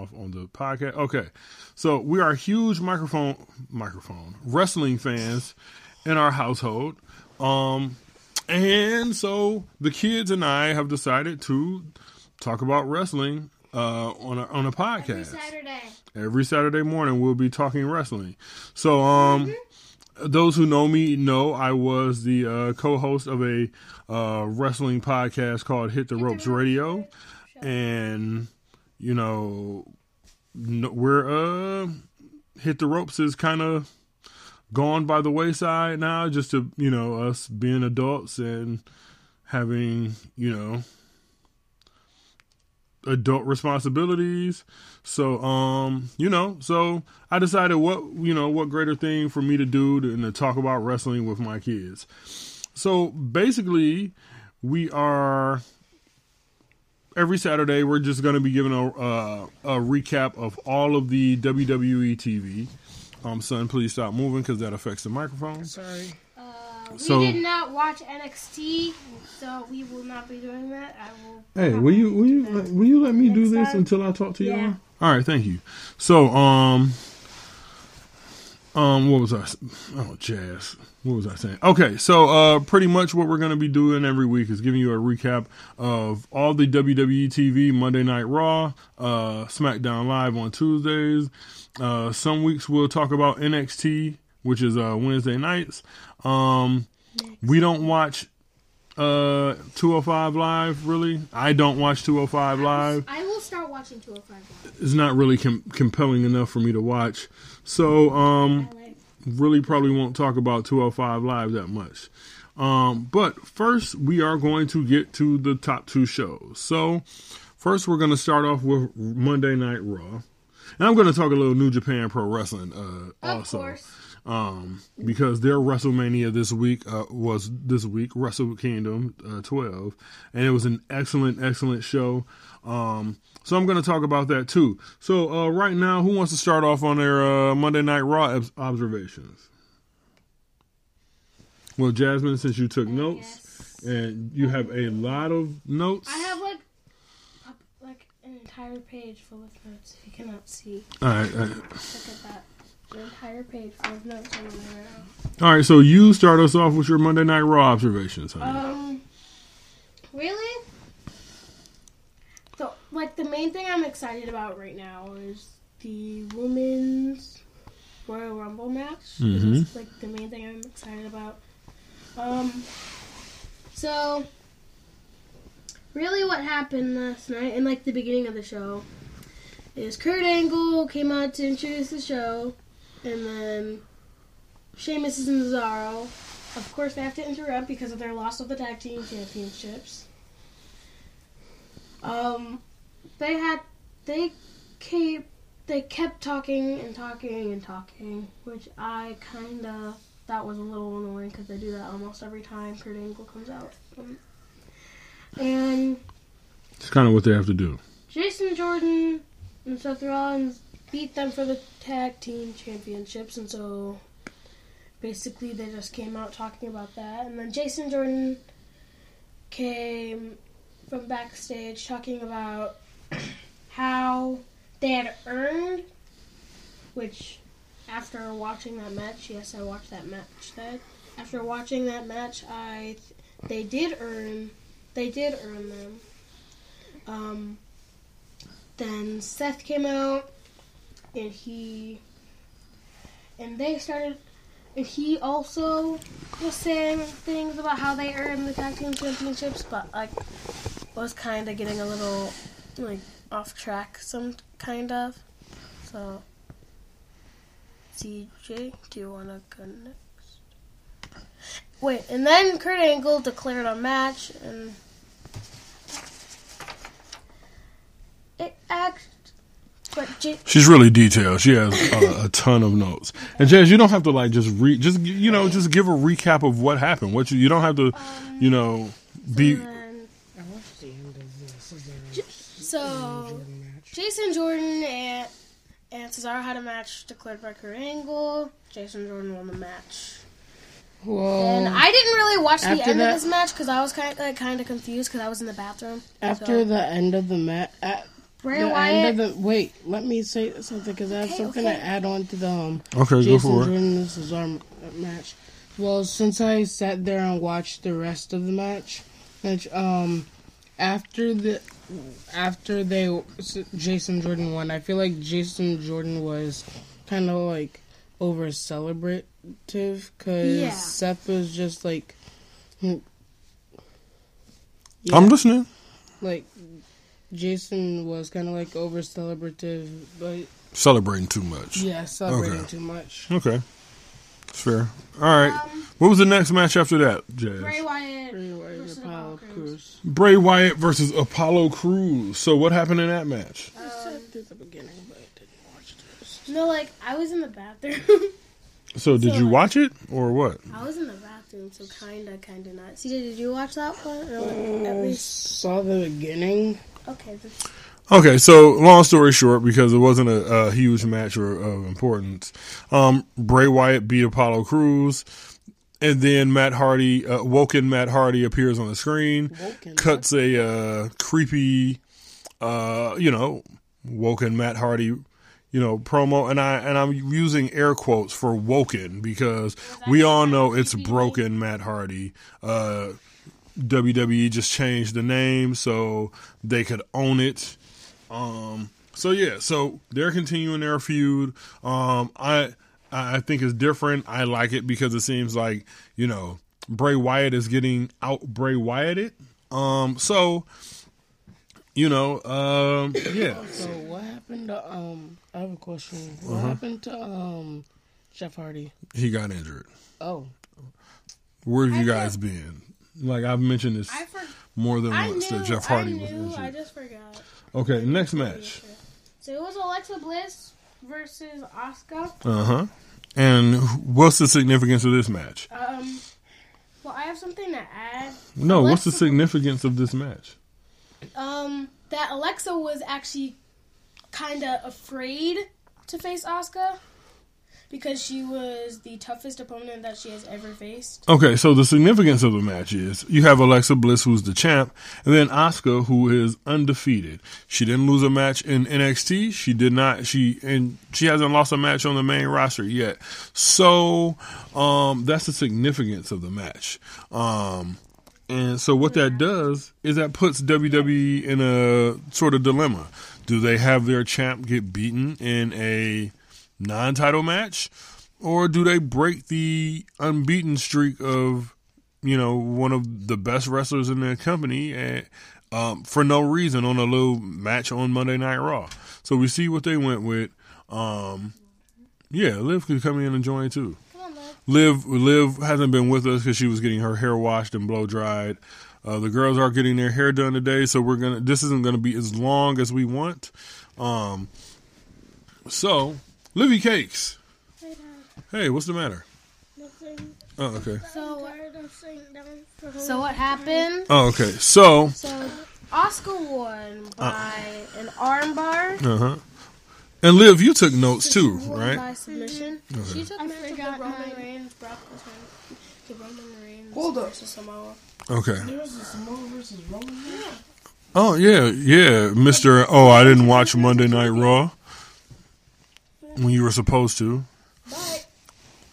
off on the podcast. Okay, so we are huge microphone microphone wrestling fans in our household, um, and so the kids and I have decided to talk about wrestling uh, on a on a podcast Every Saturday. every Saturday morning. We'll be talking wrestling. So um. Those who know me know I was the uh, co-host of a uh, wrestling podcast called Hit the Ropes Radio, and you know no, we're uh hit the ropes is kind of gone by the wayside now just to you know us being adults and having you know adult responsibilities. So um you know so i decided what you know what greater thing for me to do than to talk about wrestling with my kids. So basically we are every Saturday we're just going to be giving a uh, a recap of all of the WWE TV. Um, son, please stop moving because that affects the microphone. Sorry. Uh, we So- did not watch NXT, so we will not be doing that. I will. Hey, will you will you will you let me do this time? until I talk to Yeah. y'all? All right, thank you. So, um, um, what was I? Oh, jazz. What was I saying? Okay, so uh, pretty much what we're going to be doing every week is giving you a recap of all the WWE TV Monday Night Raw, uh, SmackDown Live on Tuesdays. Uh, some weeks we'll talk about NXT, which is uh, Wednesday nights. Um, we don't watch uh 205 live really i don't watch 205 live I will start watching 205 Live. it's not really com- compelling enough for me to watch so um really probably won't talk about 205 live that much um but first we are going to get to the top two shows so first we're going to start off with monday night raw and i'm going to talk a little new japan pro wrestling uh Of also course. um, because their WrestleMania this week uh, was this week Wrestle Kingdom uh, 12, and it was an excellent, excellent show. Um, so I'm going to talk about that too. So uh, right now, who wants to start off on their uh, Monday Night Raw ob- observations? Well, Jasmine, since you took notes Yes. and you have a lot of notes, I have like a, like an entire page full of notes. If you cannot see, all right, all right. look at that. An entire page full of notes on there. All right. So you start us off with your Monday Night Raw observations, honey. Um, really? Like, the main thing I'm excited about right now is the women's Royal Rumble match. Mhm. It's like the main thing I'm excited about. Um, so really, what happened last night and like the beginning of the show is Kurt Angle came out to introduce the show, and then Sheamus and Cesaro. Of course, they have to interrupt because of their loss of the tag team championships. Um, they had they keep they kept talking and talking and talking, which I kind of thought was a little annoying because they do that almost every time Kurt Angle comes out. Um, and It's kind of what they have to do. Jason Jordan and Seth Rollins beat them for the tag team championships, and so basically they just came out talking about that. And then Jason Jordan came from backstage talking about how they had earned, which after watching that match, yes, I watched that match. That after watching that match, I they did earn, they did earn them. Um, then Seth came out, and he, and they started, and he also was saying things about how they earned the tag team championships, but like was kind of getting a little like off track, some kind of. So, CJ, do you want to go next? Wait, and then Kurt Angle declared a match, and it act, but J- She's really detailed. She has a, a ton of notes. And Jazz, you don't have to like just read. Just you know, just give a recap of what happened. What you you don't have to, you know, be. and I watched the end of the Cesaro J- so Jason Jordan and and Cesaro had a match declared by Kurt Angle. Jason Jordan won the match. Well, And I didn't really watch the end that- of this match because I was kind of like, kind of confused because I was in the bathroom. after so- the end of the match, Bray The Wyatt. end of the wait. Let me say something because I have Okay, something okay. to add on to the um. Okay, go Jason for it. Jordan this is our match. Well, since I sat there and watched the rest of the match, which um, after the after they Jason Jordan won, I feel like Jason Jordan was kind of like over celebrative because Yeah. Seth was just like. hmm, I'm listening. like Jason was kind of like over celebrative, but Celebrating too much. yeah, celebrating Okay. too much. Okay. It's fair. All right. Um, what was the next match after that, Jazz? Bray Wyatt. Bray Wyatt versus Apollo Apollo Crews. Bray Wyatt versus Apollo Crews. So what happened in that match? I said at the beginning, but I didn't watch this. No, like I was in the bathroom. So did So, you like- watch it or what? I was in the bathroom, so kinda, kinda not. See, did you watch that one? Or like, at I least. saw the beginning. Okay. That's, Okay, so long story short, because it wasn't a, a huge match or of importance, um, Bray Wyatt beat Apollo Crews, and then Matt Hardy, uh, woken Matt Hardy appears on the screen, Woken, cuts a uh, creepy, uh, you know, woken Matt Hardy, you know, promo, and I and I'm using air quotes for woken because we all know it's broken Matt Hardy. Uh, WWE just changed the name so they could own it. Um, so yeah, so they're continuing their feud. Um, I I think it's different. I like it because it seems like you know Bray Wyatt is getting out Bray Wyatted. Um, so you know, um, yeah. So what happened to um? I have a question. What Uh-huh. happened to um? Jeff Hardy. He got injured. Oh, Where have you I guys been? Like I've mentioned this for, more than I once knew. that Jeff Hardy I was knew. I just forgot. Okay, next match. So it was Alexa Bliss versus Asuka. Uh huh. And what's the significance of this match? Um. Well, I have something to add. No, what's the significance of this match? Um, that Alexa was actually kind of afraid to face Asuka because she was the toughest opponent that she has ever faced. Okay, so the significance of the match is you have Alexa Bliss, who's the champ, and then Asuka, who is undefeated. She didn't lose a match in NXT. She did not. She and she hasn't lost a match on the main roster yet. So um, that's the significance of the match. Um, and so what that does is that puts WWE in a sort of dilemma. Do they have their champ get beaten in a non-title match, or do they break the unbeaten streak of you know one of the best wrestlers in their company and, um, for no reason on a little match on Monday Night Raw? So we see what they went with. Um, yeah, Liv could come in and join too. On, Liv. Liv Liv hasn't been with us because she was getting her hair washed and blow dried. Uh, the girls are getting their hair done today, so we're gonna. This isn't gonna be as long as we want. Um, so, Livy Cakes. Hey, what's the matter? Nothing. Oh, okay. So, so what happened? Oh, okay. So, So, Asuka won by an armbar. uh huh. And Liv, you took notes too, Won right? By submission. She took I notes of the Roman mine. Reigns, Brock Lesnar, the Roman Reigns Hold up. versus Samoa. Okay. There's a Samoa versus Roman. Oh yeah, yeah, Mister. Oh, I didn't watch Monday Night Raw when you were supposed to. But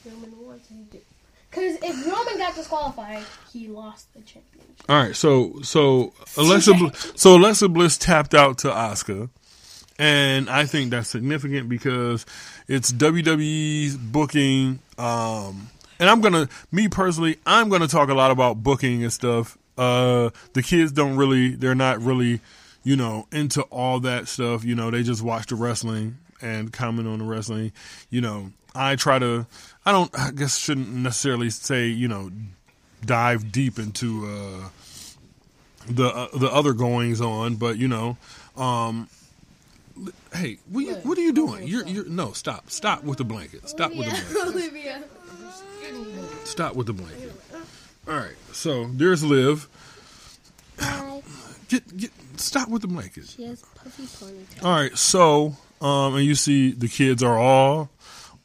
Roman won. Because if Roman got disqualified, he lost the championship. All right, so so Alexa so Alexa Bliss tapped out to Asuka, and I think that's significant because it's WWE's booking. Um, and I'm gonna, me personally, I'm gonna talk a lot about booking and stuff. Uh, the kids don't really, they're not really, you know, into all that stuff. You know, they just watch the wrestling and comment on the wrestling. You know, I try to, I don't, I guess shouldn't necessarily say, you know, dive deep into uh, the uh, the other goings on, but you know, um, hey, what, you, what are you doing? You're you're no stop stop with the blanket. Stop with the blanket. Olivia. Stop with the blanket. All right, so there's Liv. Hi. Get get stop with the blanket. She has puffy ponytail. All right, so um, and you see the kids are all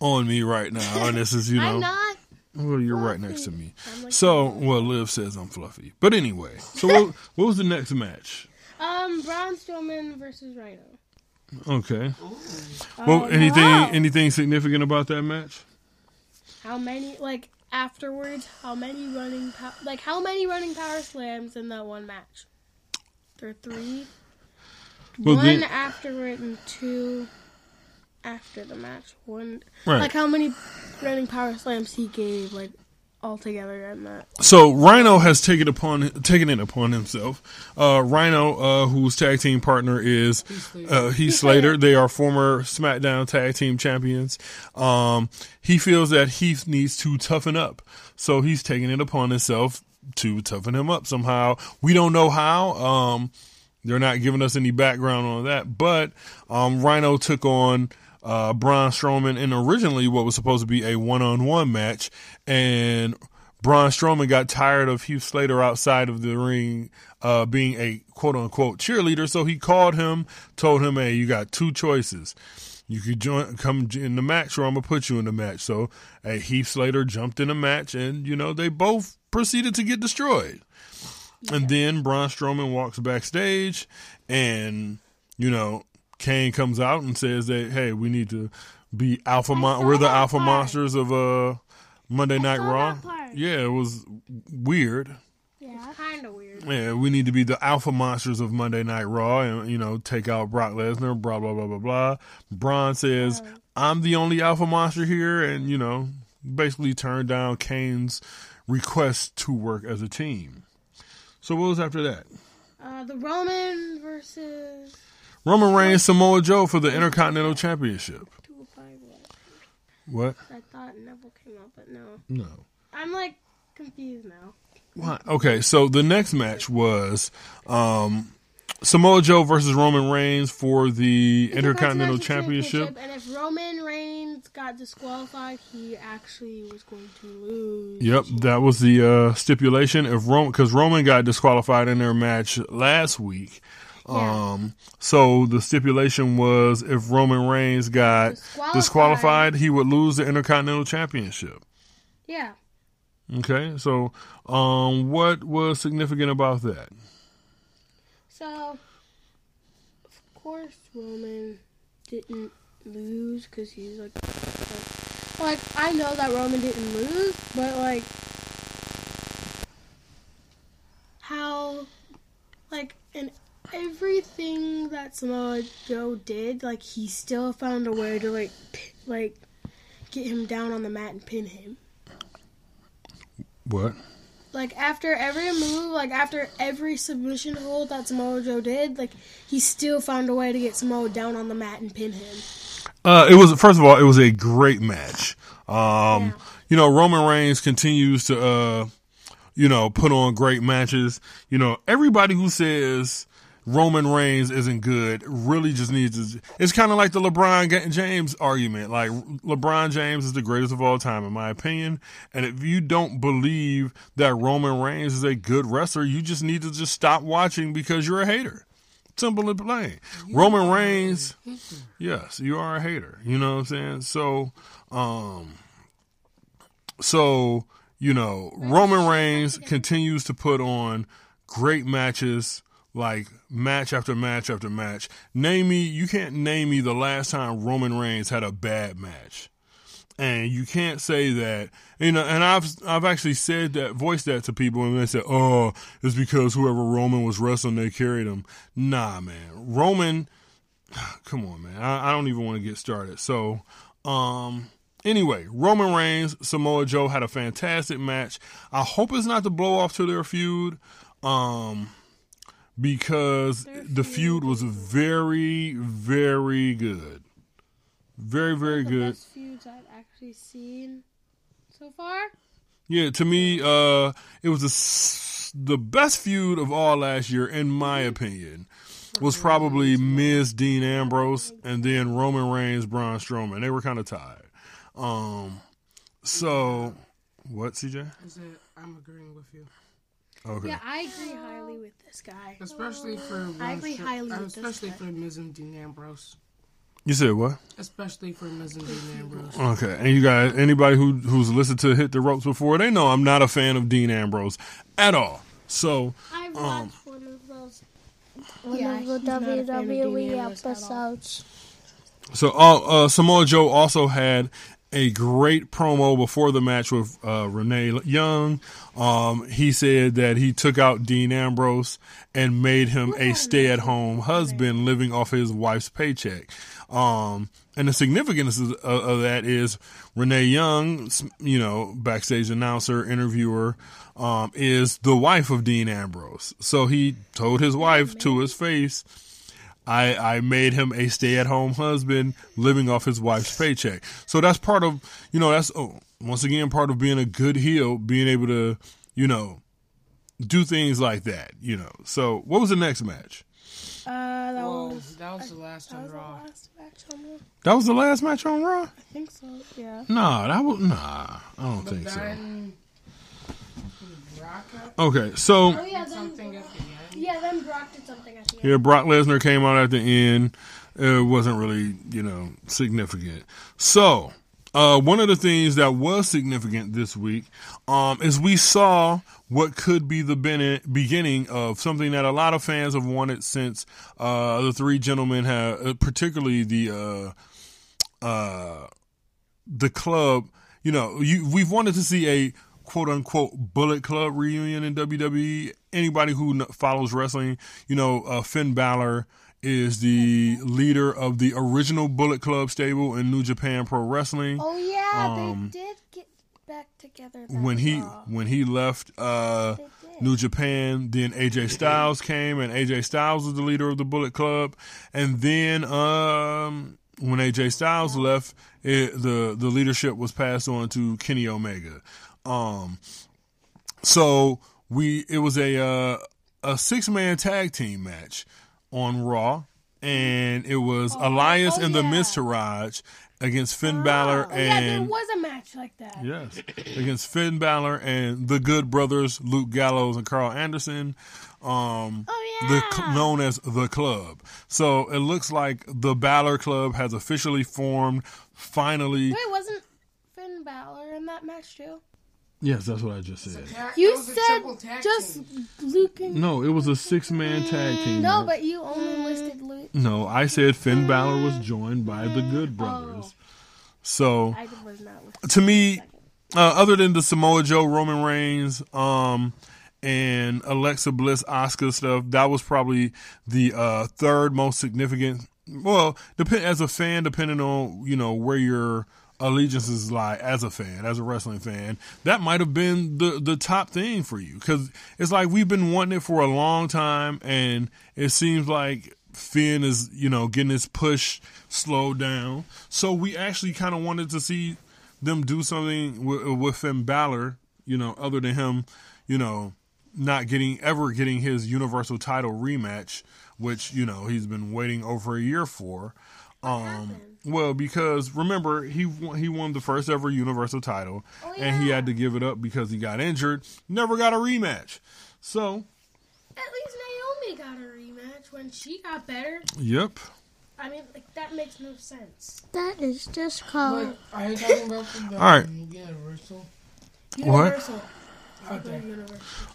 on me right now, and this is you know. I'm not. Well, you're right next to me. So, well, Liv says I'm fluffy. But anyway, so what, what was the next match? Um, Braun Strowman versus Rhino. Okay. Well, Um, anything wow. anything significant about that match? How many like afterwards? How many running pow- like how many running power slams in that one match? There are three. Well, one then- afterward and two after the match. One Right. like how many running power slams he gave like altogether in that. So Rhino has taken upon taken it upon himself. Uh, Rhino, uh, whose tag team partner is Slater. uh, Heath Slater. They are former SmackDown tag team champions. Um, he feels that Heath needs to toughen up, so he's taking it upon himself to toughen him up somehow. We don't know how. Um, they're not giving us any background on that, but um, Rhino took on uh, Braun Strowman in originally what was supposed to be a one-on-one match, and Braun Strowman got tired of Heath Slater outside of the ring uh, being a quote-unquote cheerleader, so he called him, told him, "Hey, you got two choices." You could join, come in the match, or I'm gonna put you in the match. So, Heath Slater jumped in the match, and you know they both proceeded to get destroyed. And then Braun Strowman walks backstage, and you know Kane comes out and says that hey, we need to be alpha. Mon- we're the alpha part. monsters of uh Monday Night saw Raw. that part. Yeah, it was weird. Yeah, kind of weird. Yeah, we need to be the alpha monsters of Monday Night Raw and, you know, take out Brock Lesnar, blah, blah, blah, blah, blah. Braun says, I'm the only alpha monster here, and, you know, basically turned down Kane's request to work as a team. So what was after that? Uh, the Roman versus Roman Reigns, Samoa Joe for the Intercontinental Championship. 205. What? I thought Neville came out, but no. No. I'm like confused now. What? Okay, so the next match was um, Samoa Joe versus Roman Reigns for the Intercontinental Championship. And if Roman Reigns got disqualified, he actually was going to lose. Yep, that was the uh, stipulation. If Roman, because Roman got disqualified in their match last week, Yeah. um, so the stipulation was if Roman Reigns got Disqualified. disqualified, he would lose the Intercontinental Championship. Yeah. Okay, so um, what was significant about that? So, of course, Roman didn't lose because he's like, like, I know that Roman didn't lose, but like, how, like, in everything that Samoa Joe did, like, he still found a way to like, like, get him down on the mat and pin him. What? Like after every move, like after every submission hold that Samoa Joe did, like he still found a way to get Samoa down on the mat and pin him. Uh, it was first of all, it was a great match. Um, Yeah. you know, Roman Reigns continues to, uh, you know, put on great matches. You know, everybody who says Roman Reigns isn't good really just needs to. It's kind of like the LeBron James argument. Like LeBron James is the greatest of all time, in my opinion. And if you don't believe that Roman Reigns is a good wrestler, you just need to just stop watching because you're a hater. Simple and plain. Roman Reigns. Yes, you are a hater. You know what I'm saying? So, um, so you know, Roman Reigns continues to put on great matches, like match after match after match. Name me, you can't name me the last time Roman Reigns had a bad match. And you can't say that, you know, and I've, I've actually said that, voiced that to people and they said, oh, it's because whoever Roman was wrestling, they carried him. Nah, man. Roman, come on, man. I, I don't even want to get started. So, um, anyway, Roman Reigns, Samoa Joe had a fantastic match. I hope it's not the blow off to their feud, um, because Their the feud was very, very good. Very, very the good. best feuds I've actually seen so far. Yeah, to me, uh, it was the the best feud of all last year, in my opinion. Was probably Miz Dean Ambrose and then Roman Reigns, Braun Strowman. They were kind of tied. Um, so what, CJ? I said I'm agreeing with you, Okay. Yeah, I agree highly with this guy. especially for I agree Braun highly Str- with this guy. especially guy. for Miz and Dean Ambrose, You said what? especially for Miz and Dean Ambrose. Okay. And you guys, anybody who who's listened to Hit the Ropes before, they know I'm not a fan of Dean Ambrose at all. So I've Um, watched one of those one Yeah, of the he's not a fan of WWE Ambrose at all. episodes. So uh, uh, Samoa Joe also had a great promo before the match with uh, Renee Young. Um, he said that he took out Dean Ambrose and made him a stay-at-home husband living off his wife's paycheck. Um, and the significance of, of that is Renee Young, you know, backstage announcer, interviewer, um, is the wife of Dean Ambrose. So he told his wife to his face, I, I made him a stay at home husband living off his wife's paycheck. So that's part of, you know, that's, oh, once again, part of being a good heel, being able to, you know, do things like that, you know. So what was the next match? Uh, that Well, was that was the last that on was the last match on Raw. That was the last match on Raw? I think so. Yeah. Nah, that was, nah, I don't But think so. then Brock Okay, so, Oh yeah, then yeah, then Brock did something at the end. yeah, Brock Lesnar came out at the end. It wasn't really, you know, significant. So, uh, one of the things that was significant this week um, is we saw what could be the beginning of something that a lot of fans have wanted since uh, the three gentlemen have, uh, particularly the uh, uh, the club. You know, you, we've wanted to see a quote unquote Bullet Club reunion in WWE. Anybody who follows wrestling, you know, uh, Finn Balor is the leader of the original Bullet Club stable in New Japan Pro Wrestling. Oh yeah, Um, they did get back together. when he when he left uh, New Japan, then AJ Styles came, and AJ Styles was the leader of the Bullet Club, and then um, when AJ Styles left, it, the the leadership was passed on to Kenny Omega. Um, so we it was a uh, a six man tag team match on Raw, and it was Elias oh, and the yeah. Miztourage against Finn Balor Oh yeah, there was a match like that. Yes, against Finn Balor and the Good Brothers, Luke Gallows and Karl Anderson, um, Oh the yeah. cl- known as the Club. So it looks like the Balor Club has officially formed. Finally, Wait, wasn't Finn Balor in that match too? Yes, that's what I just said. Tag- You that was a said just team. Luke and No, it was a six-man tag team. no, but you only listed Luke. no, I said Finn Balor was joined by the Good Brothers. So I was not listed. to me, uh, other than the Samoa Joe, Roman Reigns, um, and Alexa Bliss, Asuka stuff, that was probably the uh, third most significant. Well, depend as a fan, depending on you know where your allegiances lie as a fan, as a wrestling fan, that might have been the the top thing for you because it's like we've been wanting it for a long time, and it seems like Finn is you know getting his push slowed down. So we actually kind of wanted to see them do something with, with Finn Balor, you know, other than him, you know, not getting ever getting his Universal title rematch, which you know he's been waiting over a year for. Um, well, because remember he won, he won the first ever Universal title, and he had to give it up because he got injured. Never got a rematch. So, At least Naomi got a rematch when she got better. yep. I mean, like that makes no sense. That is just called. But are you talking about the All right. Universal? What? Universal. Okay.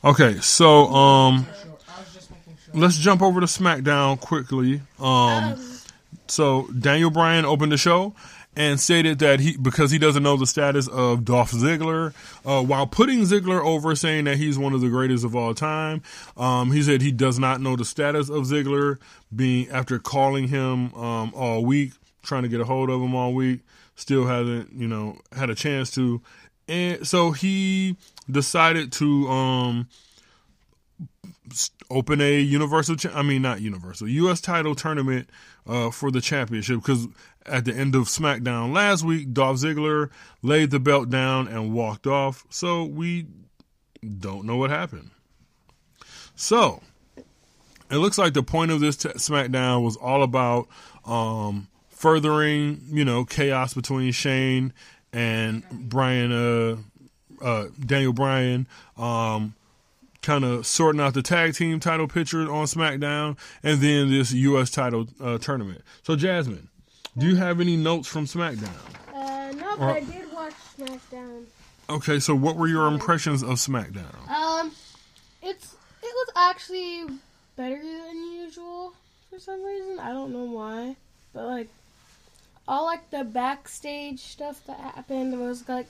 Okay, so um, Sure. I was just making sure. let's jump over to SmackDown quickly. Um, so Daniel Bryan opened the show and stated that he because he doesn't know the status of Dolph Ziggler, uh, while putting Ziggler over, saying that he's one of the greatest of all time. Um, he said he does not know the status of Ziggler, being after calling him um, all week, trying to get a hold of him all week, still hasn't you know had a chance to, and so he decided to um, open a universal i mean not universal us title tournament uh, for the championship because at the end of smackdown last week dolph ziggler laid the belt down and walked off. So we don't know what happened. So it looks like the point of this t- smackdown was all about um, furthering you know chaos between shane and bryan uh, uh, daniel bryan um, kind of sorting out the tag team title picture on SmackDown, and then this U.S. title uh, tournament. So, Jasmine, do you have any notes from SmackDown? Uh, no, but Or- I did watch SmackDown. Okay, so what were your impressions of SmackDown? Um, it's it was actually better than usual for some reason. I don't know why, but like all like the backstage stuff that happened was like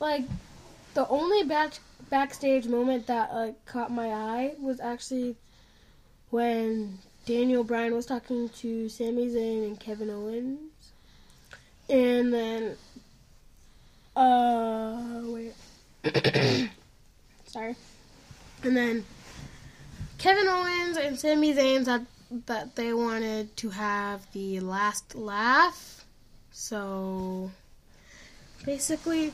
like the only back backstage moment that like caught my eye was actually when Daniel Bryan was talking to Sami Zayn and Kevin Owens, and then uh wait, sorry, and then Kevin Owens and Sami Zayn said that they wanted to have the last laugh, so basically,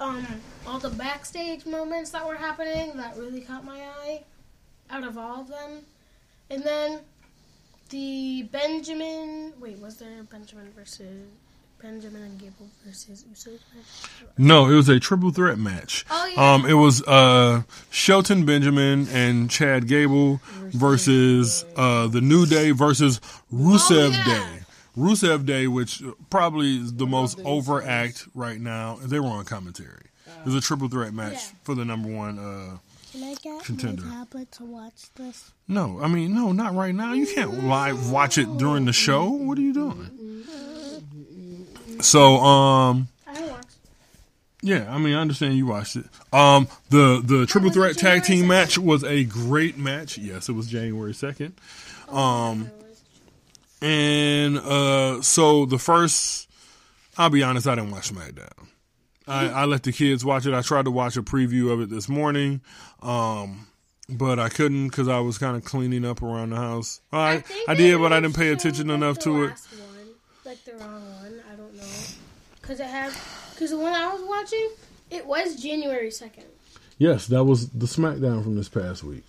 um, all the backstage moments that were happening that really caught my eye out of all of them. And then the Benjamin. Wait, was there Benjamin versus. Benjamin and Gable versus Usos match? No, it was a triple threat match. Oh, yeah. Um, it was uh, Shelton Benjamin and Chad Gable versus uh, the New Day versus Rusev Oh, yeah. Day. Rusev Day, which probably is the most over act right now. They were on commentary. It was a triple threat match Yeah. for the number one. Uh, Can I get Contender. my tablet to watch this? no, I mean, no, not right now. You can't live watch it during the show. What are you doing? So, um, Yeah, I mean, I understand you watched it. Um, the the triple was threat tag team 2nd. match was a great match. Yes, it was January second. Um, and uh, so the first, I'll be honest, I didn't watch SmackDown. I, I let the kids watch it. I tried to watch a preview of it this morning, um, but I couldn't because I was kind of cleaning up around the house. I I, think they did, but I didn't pay attention like, enough the to it. One, like the wrong one. I don't know. Because it had. Because when I was watching, it was January 2nd. Yes, that was the SmackDown from this past week.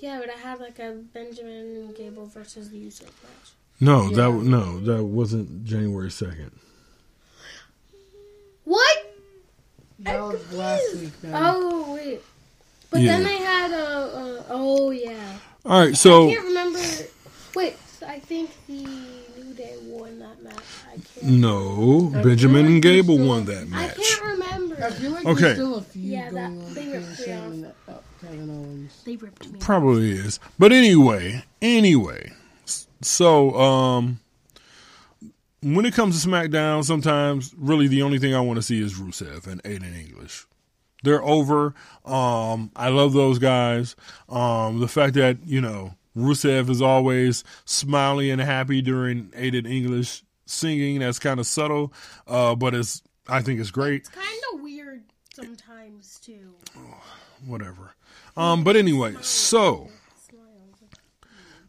Yeah, but I had like a Benjamin and Gable versus the Usos match. No, Yeah. that no, that wasn't January second. What? That I'm was last week. Then. Oh, wait. But Yeah. then they had a. Uh, oh, yeah. All right, so I can't remember. Wait, I think the New Day won that match. I can't. no, I Benjamin feel and Gable there's won that match. I can't remember. I feel like Okay. there's still a feud Yeah, that- going on they ripped me Shane off. and uh, Kevin Owens. They ripped me. Probably is, but anyway, anyway. So, um, when it comes to SmackDown, sometimes really the only thing I want to see is Rusev and Aiden English. They're over. Um, I love those guys. Um, the fact that you know Rusev is always smiley and happy during Aiden English singing. That's kind of subtle, uh, but it's I think it's great. It's kind of weird sometimes too. Whatever. Um, but anyway, so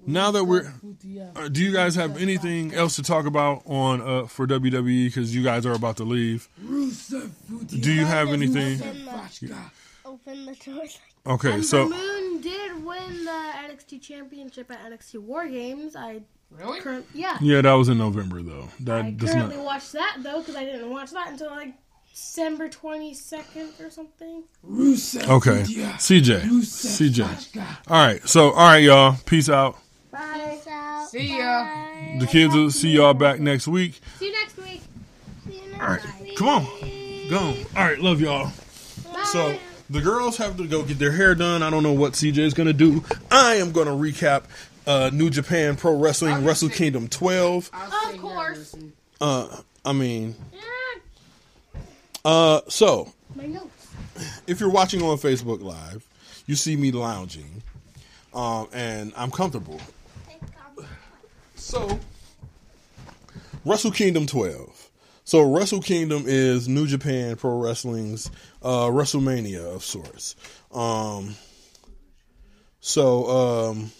now that we're Uh, do you guys have anything else to talk about on uh, for WWE? Because you guys are about to leave. Do you have anything? Open the, open the door. Okay, And so Moon did win the NXT Championship at NXT War Games. I Really? current yeah. yeah, that was in November though. I That does currently not. watched that though because I didn't watch that until like December twenty second or something. Rusev Okay, CJ, CJ. All right, so all right, y'all. Peace out. Bye. Peace out. See ya. Bye. The kids will see y'all back next week. See you next week. You next All right, week. come on, go. On. All right, love y'all. So the girls have to go get their hair done. I don't know what CJ is gonna do. I am gonna recap uh, New Japan Pro Wrestling Wrestle Kingdom 12. Of course. Uh, I mean, uh, so my notes. if you're watching on Facebook Live, you see me lounging, um, and I'm comfortable. So, Wrestle Kingdom 12. So, Wrestle Kingdom is New Japan Pro Wrestling's uh, WrestleMania of sorts. Um, so, um,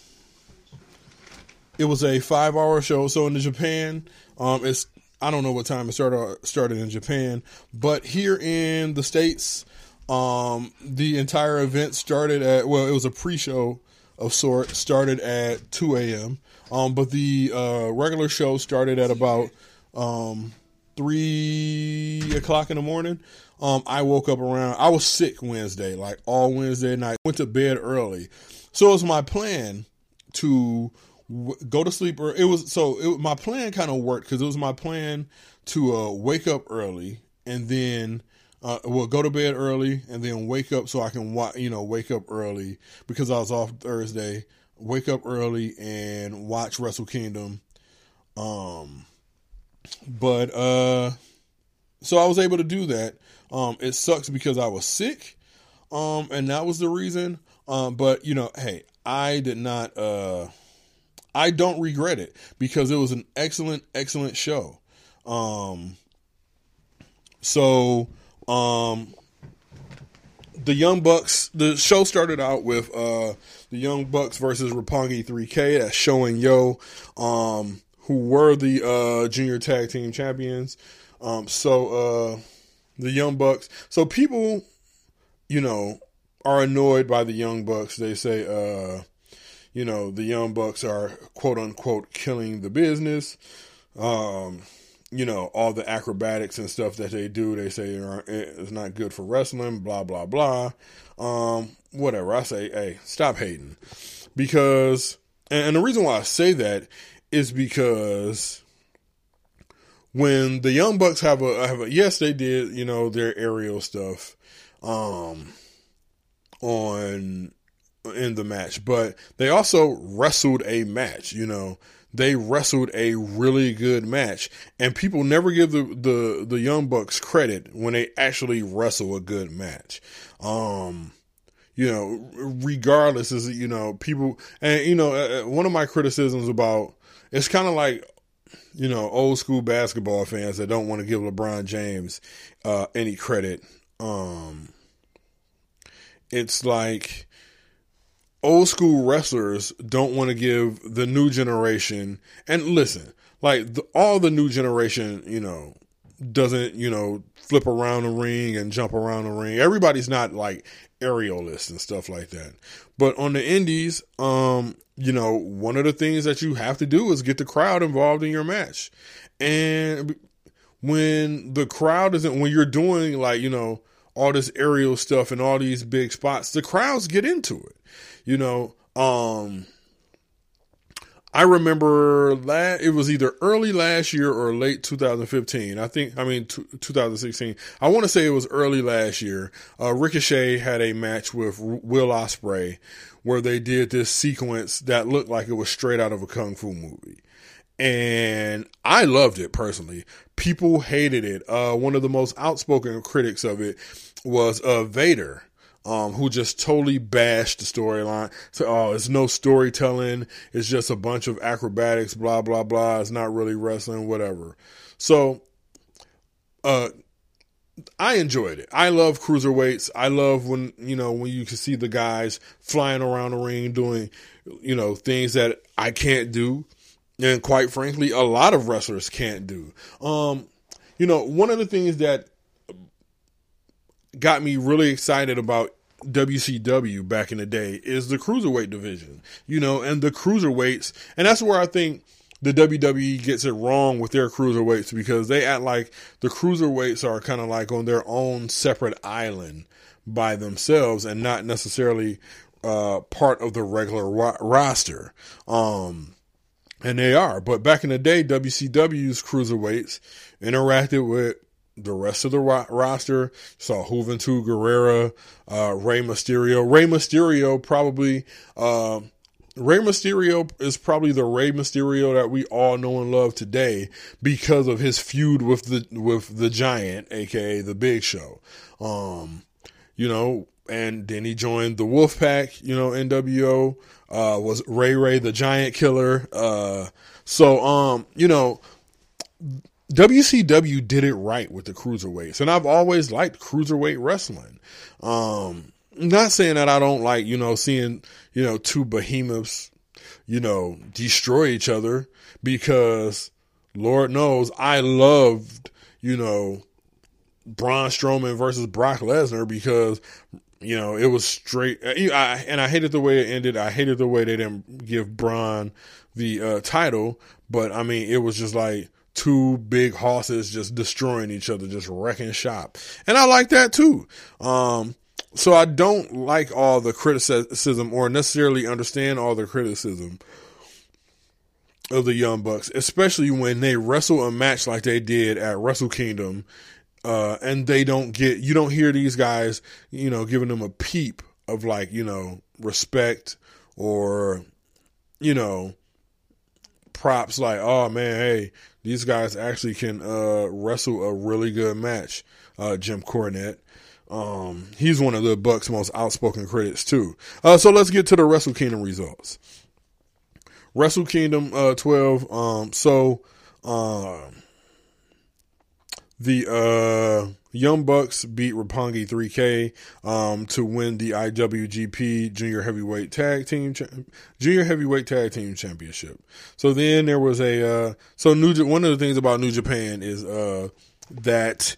it was a five hour show. So, in the Japan, um, it's I don't know what time it started started in Japan, but here in the states, um, the entire event started at well, it was a pre-show of sort. Started at two a.m. Um, but the uh, regular show started at about um, three o'clock in the morning. Um, I woke up around. I was sick Wednesday, like all Wednesday night. Went to bed early, so it was my plan to w- go to sleep. Or it was so it, my plan kind of worked because it was my plan to uh, wake up early and then uh, well go to bed early and then wake up so I can you know wake up early because I was off Thursday. Wake up early and watch Wrestle Kingdom. Um, but uh, so I was able to do that. Um, it sucks because I was sick, um, and that was the reason. Um, but you know, hey, I did not. Uh, I don't regret it because it was an excellent, excellent show. Um, so, um, the Young Bucks, the show started out with uh, the Young Bucks versus Roppongi 3K. That's showing Yo, um, who were the uh, junior tag team champions. Um, so uh, the Young Bucks. So people, you know, are annoyed by the Young Bucks. They say, uh, you know, the Young Bucks are quote unquote killing the business. Um, you know, all the acrobatics and stuff that they do, they say it's not good for wrestling, blah, blah, blah. Um, whatever. I say, hey, stop hating. Because, and the reason why I say that is because when the Young Bucks have a, have a yes, they did, you know, their aerial stuff, um, on, in the match, but they also wrestled a match, you know, they wrestled a really good match, and people never give the the the Young Bucks credit when they actually wrestle a good match. Um, you know, regardless, is you know people, and you know, one of my criticisms about it's kind of like you know old school basketball fans that don't want to give LeBron James uh, any credit. Um, it's like old school wrestlers don't want to give the new generation and listen like the, all the new generation you know doesn't you know flip around the ring and jump around the ring. Everybody's not like aerialists and stuff like that. But on the indies um you know one of the things that you have to do is get the crowd involved in your match. And when the crowd isn't when you're doing like you know all this aerial stuff and all these big spots the crowds get into it you know, um, I remember that it was either early last year or late 2015. I think, I mean, t- 2016. I want to say it was early last year. Uh, Ricochet had a match with Will Ospreay where they did this sequence that looked like it was straight out of a kung fu movie. And I loved it personally. People hated it. Uh, one of the most outspoken critics of it was, uh, Vader um, who just totally bashed the storyline. So, oh, it's no storytelling. It's just a bunch of acrobatics, blah, blah, blah. It's not really wrestling, whatever. So, uh, I enjoyed it. I love cruiserweights. I love when, you know, when you can see the guys flying around the ring doing, you know, things that I can't do. And quite frankly, a lot of wrestlers can't do. Um, you know, one of the things that got me really excited about WCW back in the day is the cruiserweight division, you know, and the cruiserweights, and that's where I think the WWE gets it wrong with their cruiserweights because they act like the cruiserweights are kind of like on their own separate island by themselves and not necessarily uh, part of the regular ro- roster. Um, and they are, but back in the day, WCW's cruiserweights interacted with the rest of the ro- roster. Saw Juventud Guerrera, uh, Rey Mysterio. Rey Mysterio probably, uh, Rey Mysterio is probably the Rey Mysterio that we all know and love today because of his feud with the with the Giant, aka the Big Show. Um, you know, and then he joined the Wolfpack. You know, NWO uh, was Ray Ray the Giant Killer. Uh, so um, you know WCW did it right with the cruiserweights, and I've always liked cruiserweight wrestling. Um, not saying that I don't like, you know, seeing, you know, two behemoths, you know, destroy each other because Lord knows I loved, you know, Braun Strowman versus Brock Lesnar because, you know, it was straight. I, and I hated the way it ended. I hated the way they didn't give Braun the uh, title, but I mean, it was just like, two big horses just destroying each other, just wrecking shop. And I like that too. Um, so I don't like all the criticism or necessarily understand all the criticism of the Young Bucks, especially when they wrestle a match like they did at Wrestle Kingdom. Uh, and they don't get, you don't hear these guys, you know, giving them a peep of like, you know, respect or you know, props like, oh man, hey, these guys actually can uh, wrestle a really good match. Uh, Jim Cornette. Um, he's one of the Bucks' most outspoken critics too. Uh, so let's get to the Wrestle Kingdom results. Wrestle Kingdom uh, 12. Um, so um, the uh, Young Bucks beat Roppongi 3K um, to win the IWGP Junior Heavyweight Tag Team Junior Heavyweight Tag Team Championship. So then there was a uh, so New one of the things about New Japan is uh, that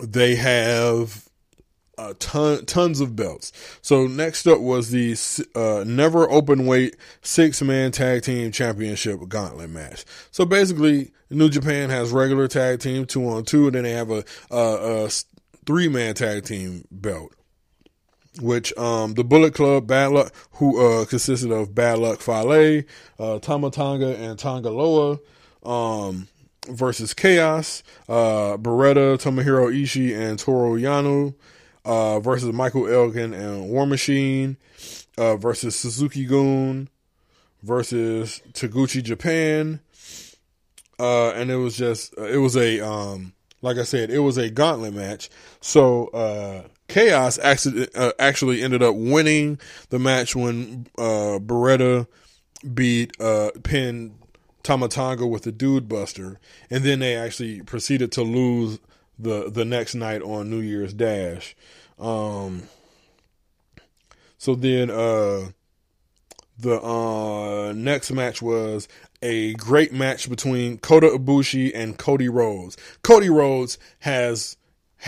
they have uh, ton, tons of belts. So next up was the uh, never open weight six man tag team championship gauntlet match. So basically, New Japan has regular tag team two on two, and then they have a, a, a three man tag team belt. Which um, the Bullet Club, Bad Luck, who uh, consisted of Bad Luck Fale, uh, Tama Tonga, and Tanga Loa, um, versus Chaos, uh, Beretta, Tomohiro Ishii, and Toru Yano uh, versus Michael Elgin and War Machine uh, versus Suzuki-gun, versus Taguchi Japan. Uh, and it was just, it was a, um, like I said, it was a gauntlet match. So, uh, Chaos actually, uh, actually ended up winning the match when, uh, Beretta beat, uh, pinned Tama Tonga with the Dude Buster. And then they actually proceeded to lose the the next night on New Year's Dash. Um, so then uh, the uh, next match was a great match between Kota Ibushi and Cody Rhodes. Cody Rhodes has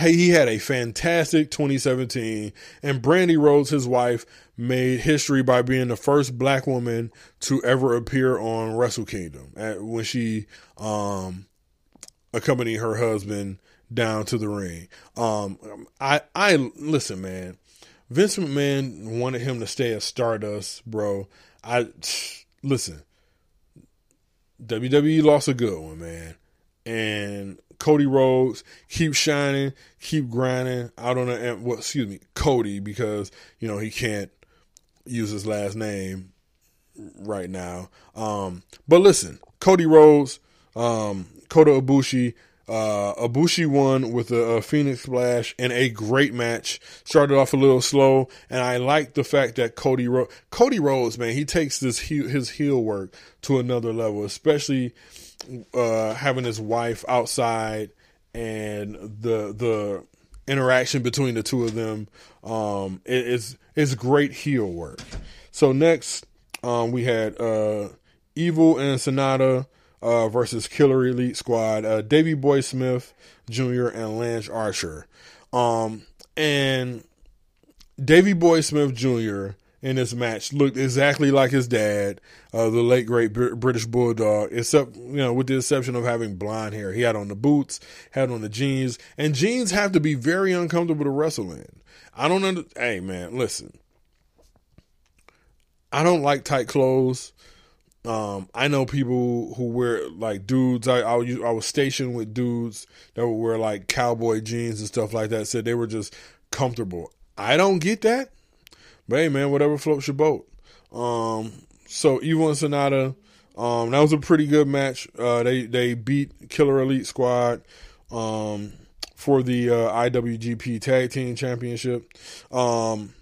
he had a fantastic 2017, and Brandi Rhodes, his wife, made history by being the first black woman to ever appear on Wrestle Kingdom at, when she um, accompanied her husband down to the ring. Um, I I listen, man. Vince McMahon wanted him to stay at Stardust, bro. I listen. WWE lost a good one, man, and Cody Rhodes keep shining, keep grinding out on the well, excuse me, Cody because you know he can't use his last name right now. Um, but listen, Cody Rhodes, um, Kota Ibushi, uh, Ibushi won with a, a, Phoenix Splash and a great match. Started off a little slow, and I like the fact that Cody Ro- Cody Rhodes, man, he takes this heel, his heel work to another level, especially uh, having his wife outside and the the interaction between the two of them. Um, it, it's it's great heel work. So next, um, we had uh, Evil and Sanada uh, versus Killer Elite Squad, uh, Davey Boy Smith Jr. and Lance Archer. Um, and Davey Boy Smith Jr. in this match looked exactly like his dad, uh, the late great British Bulldog, except, you know, with the exception of having blonde hair. He had on the boots, had on the jeans, and jeans have to be very uncomfortable to wrestle in. I don't under, hey man, listen. I don't like tight clothes. Um, I know people who wear like dudes. I I was, I was stationed with dudes that would wear like cowboy jeans and stuff like that. Said they were just comfortable. I don't get that, but hey, man, whatever floats your boat. Um, so Evil and Sanada, um, that was a pretty good match. Uh, they they beat Killer Elite Squad um, for the uh, IWGP Tag Team Championship. Um,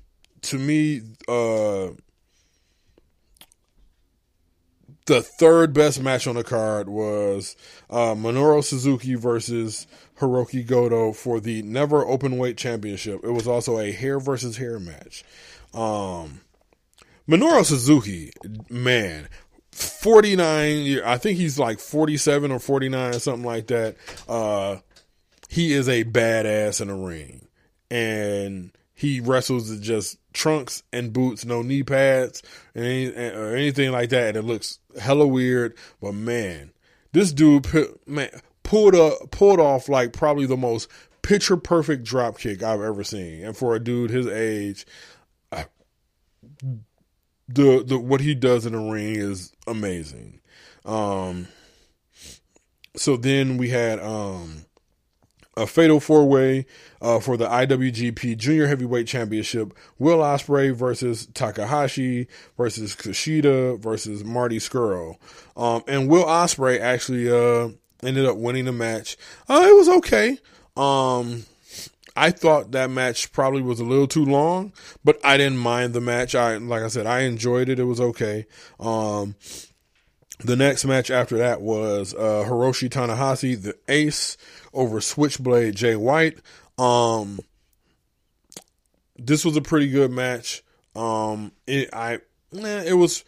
to me, uh, the third best match on the card was uh, Minoru Suzuki versus Hiroki Goto for the Never Open Weight Championship. It was also a hair versus hair match. Um, Minoru Suzuki, man, 49, I think he's like 47 or 49 or something like that. Uh, he is a badass in the ring. And he wrestles in just trunks and boots, no knee pads and any, or anything like that. And it looks hella weird, but man, this dude man pulled up pulled off like probably the most picture perfect drop kick I've ever seen. And for a dude his age, the the what he does in the ring is amazing. Um, so then we had um, a fatal four way uh, for the IWGP Junior Heavyweight Championship. Will Ospreay versus Takahashi versus Kushida versus Marty Scurll. Um, and Will Ospreay actually uh, ended up winning the match. Uh, it was okay. Um, I thought that match probably was a little too long, but I didn't mind the match. I like I said, I enjoyed it. It was okay. Um, the next match after that was uh, Hiroshi Tanahashi, the Ace, over Switchblade Jay White. Um, this was a pretty good match. Um, it I eh, it was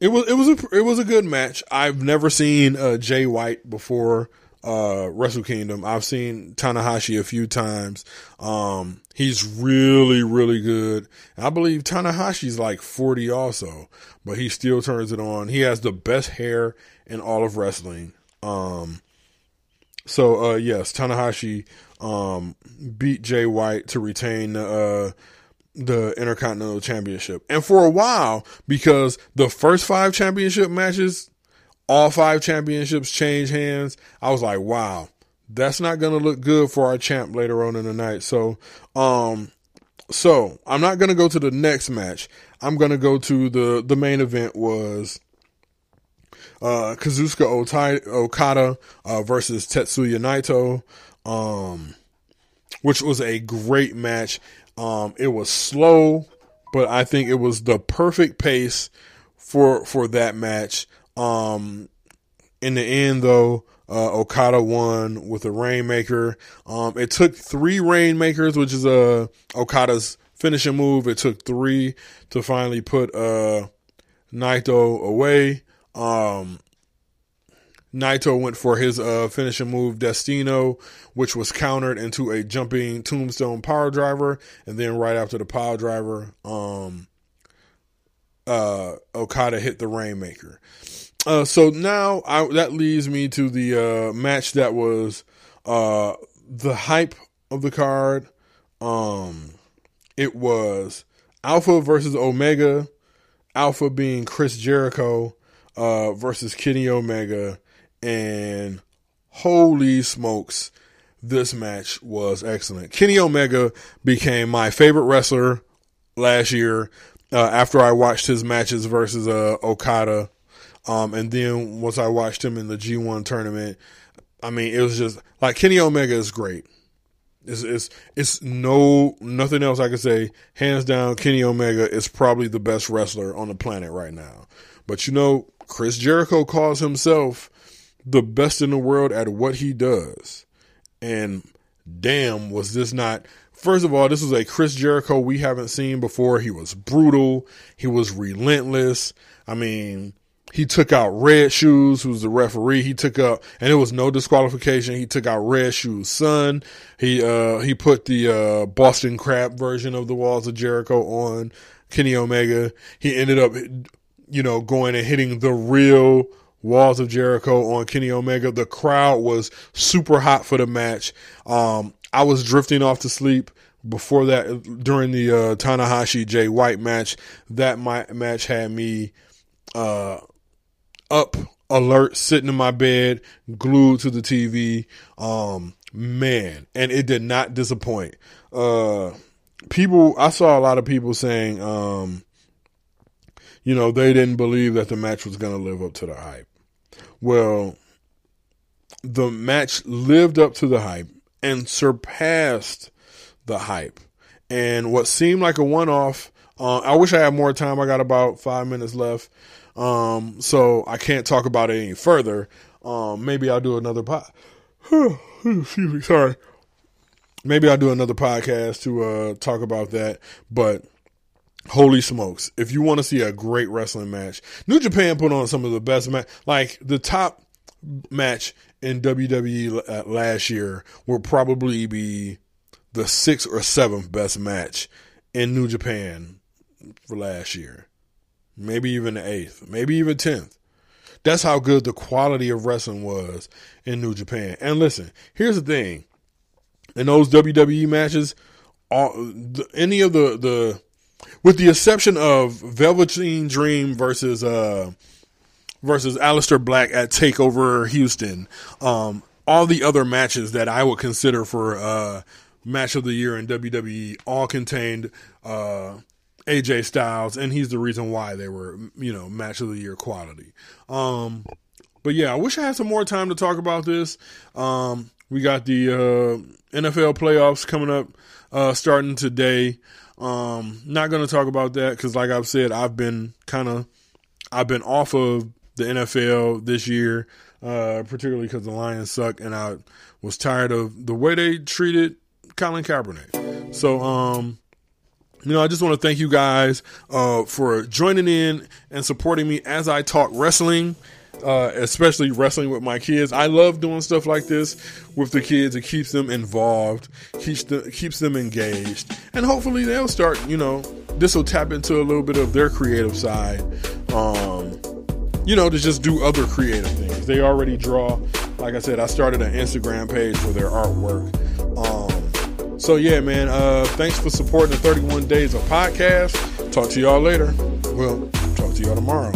it was it was a it was a good match. I've never seen uh, Jay White before uh, Wrestle Kingdom. I've seen Tanahashi a few times. Um, he's really, really good. I believe Tanahashi's like 40 also, but he still turns it on. He has the best hair in all of wrestling. Um, so, uh, yes, Tanahashi, um, beat Jay White to retain the, uh, the Intercontinental Championship. And for a while, because the first five championship matches all five championships change hands. I was like, wow, that's not going to look good for our champ later on in the night. So, um, so I'm not going to go to the next match. I'm going to go to the, the main event was, uh, Kazuchika Otai, Okada, uh, versus Tetsuya Naito, um, which was a great match. Um, it was slow, but I think it was the perfect pace for, for that match. Um, in the end, though, uh, Okada won with a Rainmaker. Um, it took three Rainmakers, which is uh, Okada's finishing move. It took three to finally put uh, Naito away. Um, Naito went for his uh, finishing move, Destino, which was countered into a jumping tombstone power driver. And then right after the power driver, um, uh, Okada hit the Rainmaker. Uh, so now I, that leads me to the uh, match that was uh, the hype of the card. Um, it was Alpha versus Omega. Alpha being Chris Jericho uh, versus Kenny Omega, and holy smokes, this match was excellent. Kenny Omega became my favorite wrestler last year uh, after I watched his matches versus uh, Okada um, and then once I watched him in the G1 tournament, I mean, it was just like Kenny Omega is great. It's, it's, it's no, nothing else I can say. Hands down, Kenny Omega is probably the best wrestler on the planet right now. But you know, Chris Jericho calls himself the best in the world at what he does. And damn, was this not, first of all, this was a Chris Jericho we haven't seen before. He was brutal. He was relentless. I mean, he took out Red Shoes, who's the referee. He took up, and it was no disqualification. He took out Red Shoes' son. He, uh, he put the, uh, Boston Crab version of the Walls of Jericho on Kenny Omega. He ended up, you know, going and hitting the real Walls of Jericho on Kenny Omega. The crowd was super hot for the match. Um, I was drifting off to sleep before that during the, uh, Tanahashi Jay White match. That my, match had me, uh, up alert, sitting in my bed, glued to the TV. Um, man, and it did not disappoint. Uh, people, I saw a lot of people saying, um, you know, they didn't believe that the match was going to live up to the hype. Well, the match lived up to the hype and surpassed the hype. And what seemed like a one off, uh, I wish I had more time. I got about five minutes left. Um, so I can't talk about it any further. Um, maybe I'll do another pod. Excuse me, sorry. Maybe I'll do another podcast to uh, talk about that. But holy smokes, if you want to see a great wrestling match, New Japan put on some of the best match. Like the top match in WWE uh, last year will probably be the sixth or seventh best match in New Japan for last year maybe even the eighth, maybe even tenth. That's how good the quality of wrestling was in New Japan. And listen, here's the thing: in those WWE matches, all any of the the, with the exception of Velveteen Dream versus uh versus Aleister Black at Takeover Houston, um, all the other matches that I would consider for uh, match of the year in WWE all contained uh, AJ Styles, and he's the reason why they were, you know, match of the year quality. Um, but yeah, I wish I had some more time to talk about this. Um, we got the uh, NFL playoffs coming up, uh, starting today. Um, not going to talk about that because, like I've said, I've been kind of, I've been off of the NFL this year, uh, particularly because the Lions suck, and I was tired of the way they treated Colin Kaepernick. So, um, you know, I just want to thank you guys uh, for joining in and supporting me as I talk wrestling, uh, especially wrestling with my kids. I love doing stuff like this with the kids. It keeps them involved, keeps them, keeps them engaged, and hopefully they'll start. You know, this will tap into a little bit of their creative side. Um, you know, to just do other creative things. They already draw. Like I said, I started an Instagram page for their artwork. Um, so yeah, man. Uh, thanks for supporting the 31 Days of Podcast. Talk to y'all later. Well, talk to y'all tomorrow.